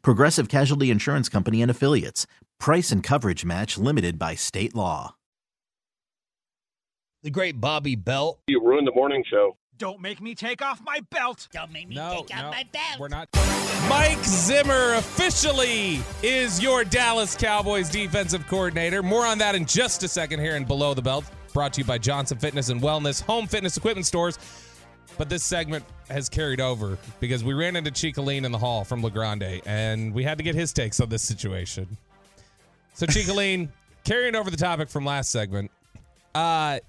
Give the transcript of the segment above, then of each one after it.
Progressive Casualty Insurance Company and Affiliates. Price and coverage match limited by state law. The great Bobby Belt. You ruined the morning show. Don't make me take off my belt. Don't make me No, take off no, my belt. we're not. Mike Zimmer officially is your Dallas Cowboys defensive coordinator. More on that in just a second here in Below the Belt. Brought to you by Johnson Fitness and Wellness, home fitness equipment stores. But this segment has carried over because we ran into Chicoline in the hall from LaGrande and we had to get his takes on this situation. So, Chicoline, carrying over the topic from last segment, uh,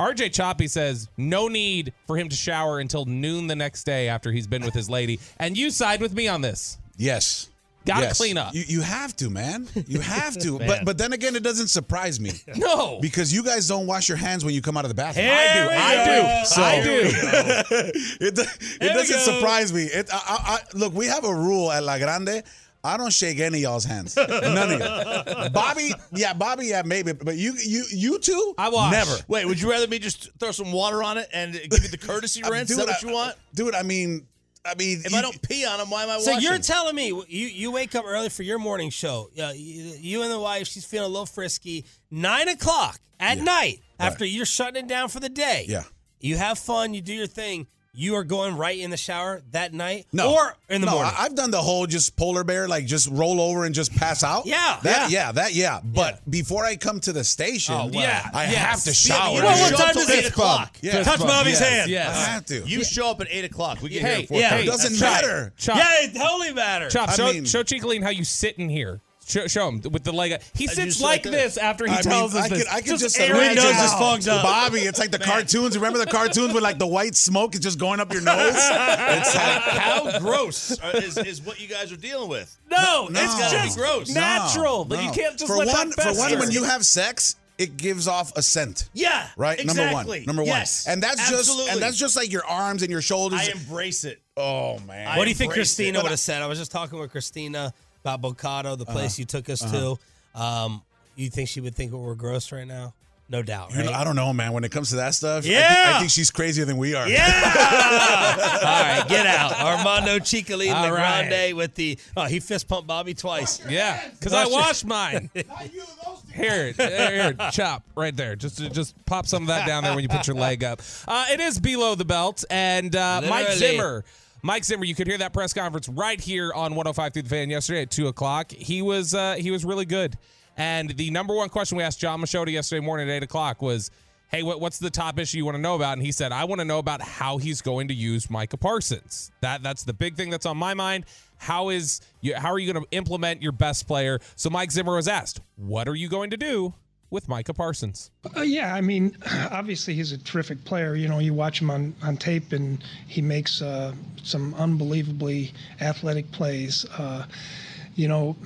RJ Choppy says no need for him to shower until noon the next day after he's been with his lady. And you side with me on this. Yes. Gotta Yes. clean up. You, you have to, man. You have to. but but then again, it doesn't surprise me No. because you guys don't wash your hands when you come out of the bathroom. Here we I go. do. So- I do. it do- it doesn't go. surprise me. It, I, I, I, look, we have a rule at La Grande. I don't shake any of y'all's hands. None of you. Bobby, yeah, Bobby, yeah, maybe, but you, you, you two, I wash. Never. Wait, would you rather me just throw some water on it and give you the courtesy uh, rinse? Is that what I- you want? dude? I mean, I mean, If you- I don't pee on them, why am I watching? So washing? you're telling me you you wake up early for your morning show. Yeah, you, you and the wife, she's feeling a little frisky. Nine o'clock at night after you're shutting it down for the day. Yeah. you have fun, you do your thing. You are going right in the shower that night, No. or in the no, morning. I, have done the whole just polar bear, like just roll over and just pass out. Yeah, that, yeah, that, yeah. But before I come to the station, Oh, wow. Yeah, I yes. have to Yeah, shower. you well, don't what time up does till it 8 o'clock. Yeah. Touch Bobby's Yes, hand. yes. I have to. You show up at 8 o'clock. We get Hey, here at 4 yeah. it doesn't That's right. matter. Chop, Yeah, it totally matters. Chop, I show, mean- show Chicoline how you sit in here. Show, show him with the leg. up. He sits like like this. this after he I tells mean, us I this. could, I could just, air it imagine Windows out. is fogged up. Bobby, it's like the cartoons. Remember the cartoons with like the white smoke is just going up your nose? it's like, How gross uh, is, is what you guys are dealing with? No, No. it's just gross. natural. No, But you can't just for let one, that For one, when you have sex, it gives off a scent. Yeah. Right, Exactly. number one, number Yes, one, and that's absolutely. just and that's just like your arms and your shoulders. I embrace it. oh man, I What do you think Christina would have said? I was just talking with Christina about Bocado, the Uh-huh. place you took us to. Um, you think she would think we're gross right now? No doubt, You know, I don't know, man. When it comes to that stuff, I think, Yeah. I think she's crazier than we are. Yeah! All right, get out. Armando Chicolini All right. Grande with the. Oh, he fist pumped Bobby twice. Yeah, because I washed mine. Here, here, here, chop right there. Just, just pop some of that down there when you put your leg up. Uh, it is below the belt, and uh, Mike Zimmer. Mike Zimmer, you could hear that press conference right here on 105 through the fan yesterday at two o'clock. He was, uh, he was really good. And the number one question we asked Jon Machota yesterday morning at eight o'clock was, "Hey, what, what's the top issue you want to know about?" And he said, "I want to know about how he's going to use Micah Parsons. That that's the big thing that's on my mind. How is you, how are you going to implement your best player?" So Mike Zimmer was asked, "What are you going to do with Micah Parsons?" Uh, yeah, I mean, obviously he's a terrific player. You know, you watch him on, on tape and he makes uh, some unbelievably athletic plays. Uh, you know,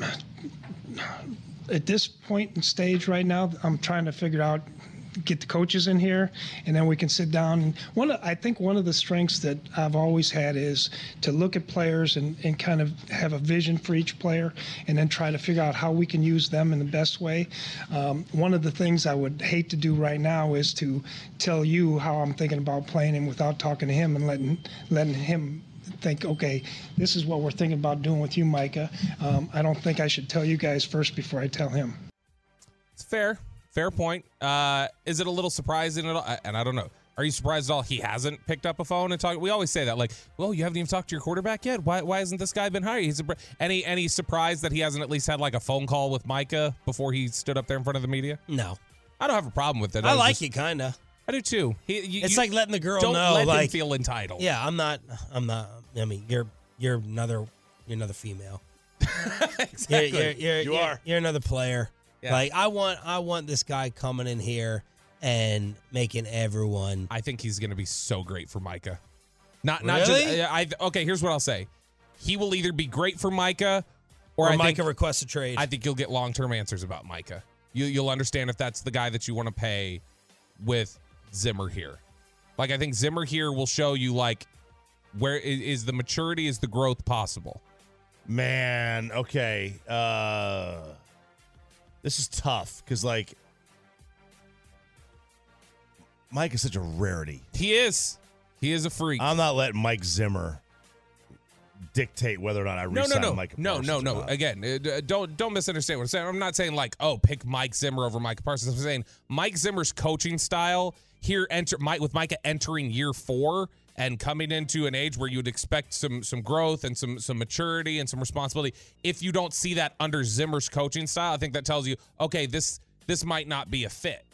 at this point and stage right now, I'm trying to figure out get the coaches in here and then we can sit down and one I think one of the strengths that I've always had is to look at players and, and kind of have a vision for each player and then try to figure out how we can use them in the best way. Um, one of the things I would hate to do right now is to tell you how I'm thinking about playing him without talking to him and letting letting him think, okay, this is what we're thinking about doing with you, Micah. Um, I don't think I should tell you guys first before I tell him. It's fair, fair point. Uh, is it a little surprising at all? I- And I don't know. Are you surprised at all he hasn't picked up a phone and talked? We always say that, like, well, you haven't even talked to your quarterback yet. Why, why hasn't this guy been hired? He's a, any any surprised that he hasn't at least had like a phone call with Micah before he stood up there in front of the media? No, I don't have a problem with it. I was like just- it kind of. I do too. He, you, It's you like letting the girl don't know, let him feel entitled. yeah, I'm not. I'm not. I mean, you're you're another you're another female. exactly. You're, you're, you're, You you're- are. You're another player. Yeah. Like I want I want this guy coming in here and making everyone. I think he's going to be so great for Micah. Not not Really? just I okay, here's what I'll say. He will either be great for Micah or, Or, I Micah think, requests a trade. I think you'll get long-term answers about Micah. You you'll understand if that's the guy that you want to pay with Zimmer here. Like I think Zimmer here will show you like where is, is the maturity is the growth possible. Man, okay. Uh This is tough because like Mike is such a rarity. He is. He is a freak. I'm not letting Mike Zimmer dictate whether or not I no, resign no, no, Mike. no, no, no. Again, uh, don't don't misunderstand what I'm saying. I'm not saying like, oh, pick Mike Zimmer over Mike Parsons. I'm saying Mike Zimmer's coaching style here enter Mike with Micah entering year four and coming into an age where you would expect some some growth and some some maturity and some responsibility. If you don't see that under Zimmer's coaching style, I think that tells you, okay, this this might not be a fit.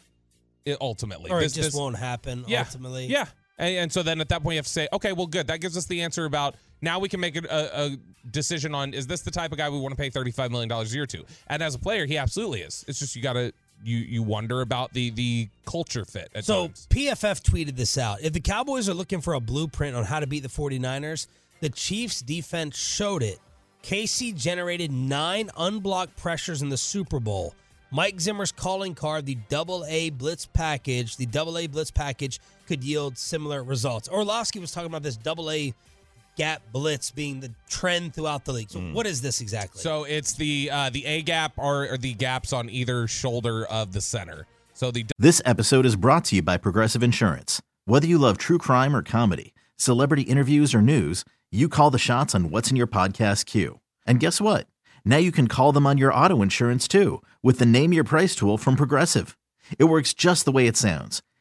ultimately, or this, it just this- won't happen yeah, ultimately. Yeah. And, and so then at that point, you have to say, okay, well, good. That gives us the answer about now we can make a, a, a decision on is this the type of guy we want to pay $35 million a year to? And as a player, he absolutely is. It's just you got to, you you wonder about the the culture fit So times. PFF tweeted this out. If the Cowboys are looking for a blueprint on how to beat the 49ers, the Chiefs defense showed it. KC generated nine unblocked pressures in the Super Bowl. Mike Zimmer's calling card, the double A blitz package, the double A blitz package could yield similar results. Orlovsky was talking about this double A gap blitz being the trend throughout the league. So what is this exactly? So it's the uh, the A gap or, or the gaps on either shoulder of the center. So the This episode is brought to you by Progressive Insurance. Whether you love true crime or comedy, celebrity interviews or news, you call the shots on what's in your podcast queue. And guess what? Now you can call them on your auto insurance too with the Name Your Price tool from Progressive. It works just the way it sounds.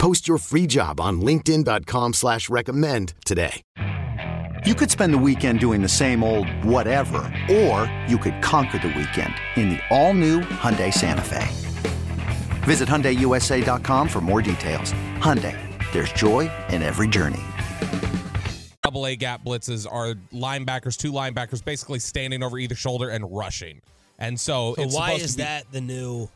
Post your free job on linkedin.com slash recommend today. You could spend the weekend doing the same old whatever, or you could conquer the weekend in the all-new Hyundai Santa Fe. Visit HyundaiUSA.com for more details. Hyundai, there's joy in every journey. double A gap blitzes are linebackers, two linebackers basically standing over either shoulder and rushing. And so, so it's why is to be, that the new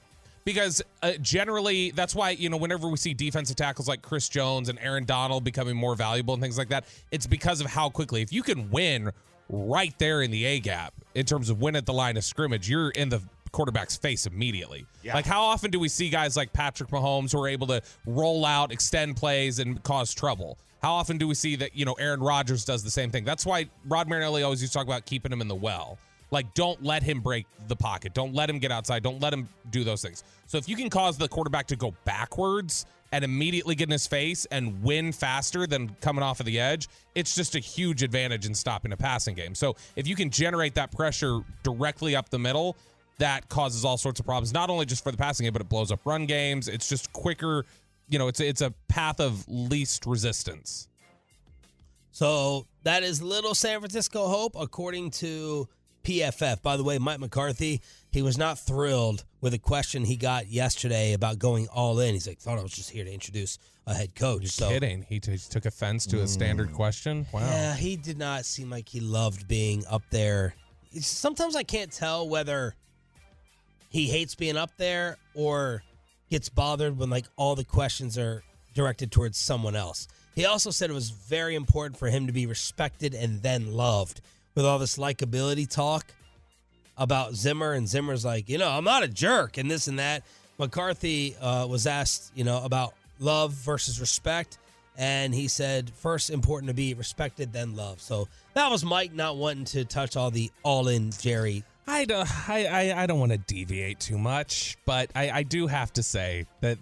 because uh, generally that's why you know whenever we see defensive tackles like Chris Jones and Aaron Donald becoming more valuable and things like that, it's because of how quickly. If you can win right there in the A gap in terms of win at the line of scrimmage, you're in the quarterback's face immediately. Like how often do we see guys like Patrick Mahomes who are able to roll out, extend plays, and cause trouble? How often do we see that you know Aaron Rodgers does the same thing? That's why Rod Marinelli always used to talk about keeping him in the well. Like, don't let him break the pocket. Don't let him get outside. Don't let him do those things. So, if you can cause the quarterback to go backwards and immediately get in his face and win faster than coming off of the edge, it's just a huge advantage in stopping a passing game. So, if you can generate that pressure directly up the middle, that causes all sorts of problems, not only just for the passing game, but it blows up run games. It's just quicker. You know, it's it's a path of least resistance. So that is little San Francisco hope, according to PFF. By the way, Mike McCarthy, he was not thrilled with a question he got yesterday about going all in. He's like, thought I was just here to introduce a head coach. so Kidding. He, t- took offense to a standard mm. question. Wow. yeah, he did not seem like he loved being up there. It's- sometimes I can't tell whether he hates being up there or gets bothered when like all the questions are directed towards someone else. He also said it was very important for him to be respected and then loved. With all this likability talk about Zimmer, and Zimmer's like, you know, I'm not a jerk and this and that. McCarthy uh, was asked, you know, about love versus respect. And he said, first important to be respected, then love. So that was Mike not wanting to touch all the all in Jerry. I don't, I, I, I don't want to deviate too much, but I, I do have to say that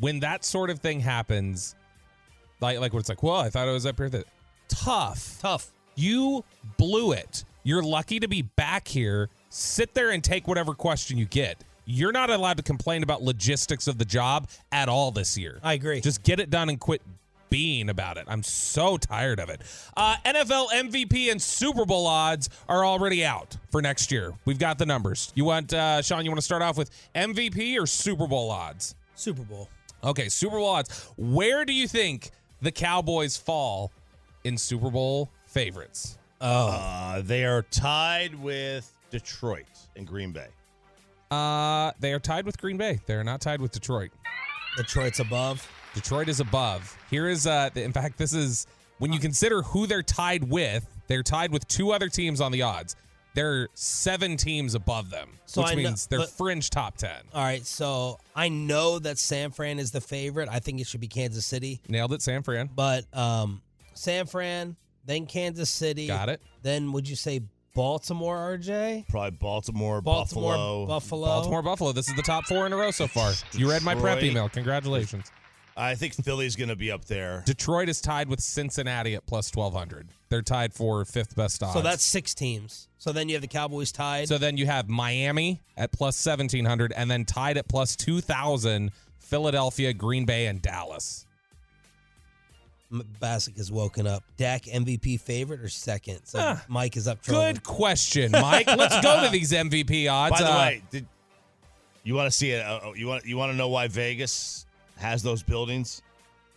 when that sort of thing happens, like like when it's like, well, I thought it was up here. That tough, Tough. You blew it. You're lucky to be back here. Sit there and take whatever question you get. You're not allowed to complain about logistics of the job at all this year. I agree. Just get it done and quit being about it. I'm so tired of it. Uh, NFL MVP and Super Bowl odds are already out for next year. We've got the numbers. You want, uh, Sean, you want to start off with MVP or Super Bowl odds? Super Bowl. Okay, Super Bowl odds. Where do you think the Cowboys fall in Super Bowl favorites? Oh, Uh, they are tied with Detroit and Green Bay. Uh, they are tied with Green Bay. They are not tied with Detroit. Detroit's above. Detroit is above. Here is uh in fact this is when you consider who they're tied with, they're tied with two other teams on the odds. There are seven teams above them, So which I know- means they're but- fringe top 10. All right, so I know that San Fran is the favorite. I think it should be Kansas City, Nailed it, San Fran. but um, San Fran, then Kansas City. Got it. Then would you say Baltimore, RJ? Probably Baltimore, Baltimore, Buffalo. Buffalo. Baltimore Buffalo. This is the top four in a row so far. You read my prep Detroit. email. Congratulations. I think Philly's going to be up there. Detroit is tied with Cincinnati at plus 1200. They're tied for fifth best odds. So that's six teams. So then you have the Cowboys tied. So then you have Miami at plus 1700 and then tied at plus 2000 Philadelphia, Green Bay and Dallas. M- Bassick has woken up. Dak MVP favorite or second? So Ah, Mike is up. trolling. Good question, Mike. Let's go to these MVP odds. By the Uh, way, did you want to see it? Uh, you want you want to know why Vegas has those buildings?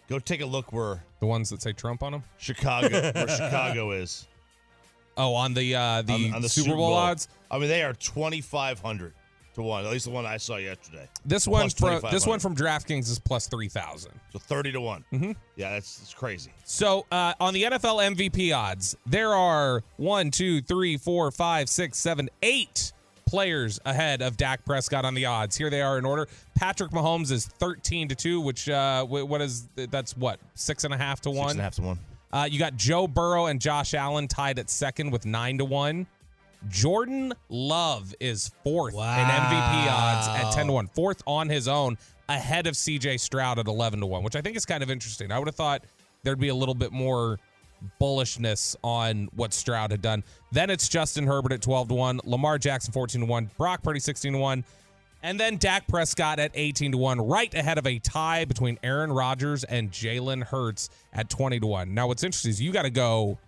Go take a look where the ones that say Trump on them. Chicago where Chicago is. Oh, on the uh, the, on, on the Super Bowl odds. I mean, they are twenty five hundred to one. At least the one I saw yesterday. This one from this one from DraftKings is plus three thousand. So thirty to one. Mm-hmm. Yeah, that's, that's crazy. So uh, on the NFL MVP odds, there are one, two, three, four, five, six, seven, eight players ahead of Dak Prescott on the odds. Here they are in order. Patrick Mahomes is thirteen to two, which uh, what is that's what six and a half to one. and a half to one. Uh, you got Joe Burrow and Josh Allen tied at second with nine to one. Jordan Love is fourth in MVP odds at ten to 1, fourth on his own, ahead of CJ Stroud at eleven to one, which I think is kind of interesting. I would have thought there'd be a little bit more bullishness on what Stroud had done. Then it's Justin Herbert at twelve to one, Lamar Jackson fourteen to one, Brock Purdy sixteen to one. And then Dak Prescott at 18 to 1, right ahead of a tie between Aaron Rodgers and Jalen Hurts at 20 to 1. Now, what's interesting is you got to go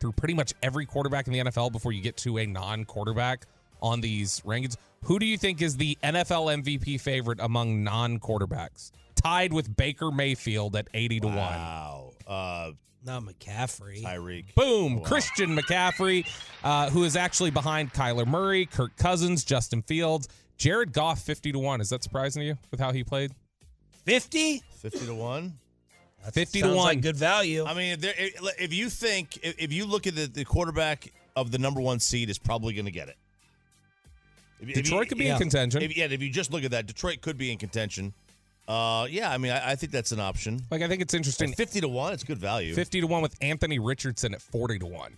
through pretty much every quarterback in the NFL before you get to a non quarterback on these rankings. Who do you think is the NFL MVP favorite among non quarterbacks? Tied with Baker Mayfield at 80 to 1. Wow. Uh, Not McCaffrey. Tyreek. Boom. Wow. Christian McCaffrey, uh, who is actually behind Kyler Murray, Kirk Cousins, Justin Fields, Jared Goff, 50 to 1. Is that surprising to you with how he played? 50? Fifty to one. 50 to 1. like good value. I mean, if, there, if you think if if you look at the, the quarterback of the number one seed is probably going to get it. If you- if you- Detroit could be yeah. in contention. If, yeah, if you just look at that, Detroit could be in contention. Uh, yeah, I mean, I, I think that's an option. like, I think it's interesting. At fifty to one, it's good value. 50 to 1 with Anthony Richardson at 40 to 1.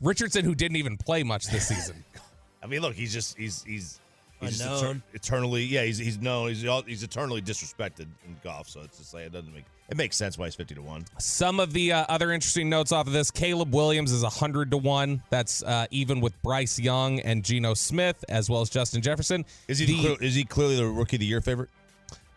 Richardson, who didn't even play much this season. I mean, look, he's just he's he's he's Unknown. eter- eternally yeah he's he's known he's he's eternally disrespected in golf. So it's just like it doesn't make it makes sense why he's fifty to one. Some of the uh, other interesting notes off of this Caleb Williams is 100 to 1. That's uh, even with Bryce Young and Geno Smith, as well as Justin Jefferson. Is he The- is he clearly the rookie of the year favorite?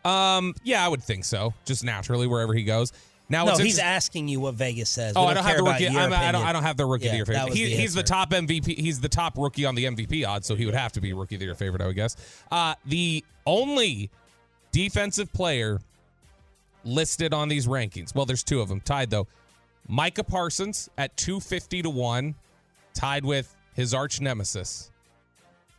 Um, yeah, I would think so. Just naturally, wherever he goes. Now, no, he's asking you what Vegas says. Oh, I don't have the rookie. I'm, I don't. I don't have the rookie Yeah, of the year favorite. He, the he's the top MVP. He's the top rookie on the MVP odds, so he would have to be rookie of the year favorite, I would guess. Uh, the only defensive player listed on these rankings. Well, there's two of them tied though. Micah Parsons at 250 to one, tied with his arch nemesis,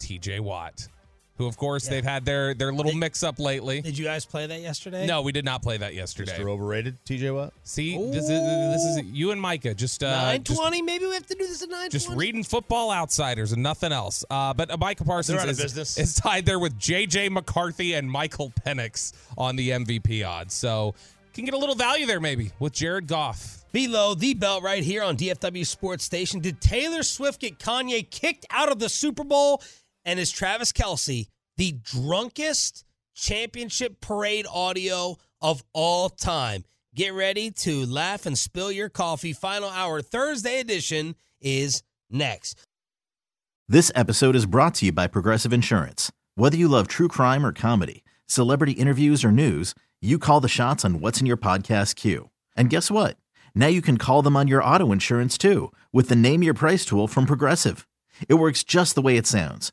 T.J. Watt. Who, of course, they've had their, their little mix up lately. Did you guys play that yesterday? No, we did not play that yesterday. Mr. Overrated, TJ Watt. See, this is, this is you and Micah just uh, Nine just, twenty. Maybe we have to do this at nine just reading football outsiders and nothing else. Uh, but uh, Micah Parsons They're of is, business. is tied there with J.J. McCarthy and Michael Penix on the MVP odds. So can get a little value there maybe with Jared Goff. Below the belt right here on DFW Sports Station. Did Taylor Swift get Kanye kicked out of the Super Bowl? And is Travis Kelce the drunkest championship parade audio of all time? Get ready to laugh and spill your coffee. Final hour Thursday edition is next. This episode is brought to you by Progressive Insurance. Whether you love true crime or comedy, celebrity interviews or news, you call the shots on what's in your podcast queue. And guess what? Now you can call them on your auto insurance too with the Name Your Price tool from Progressive. It works just the way it sounds.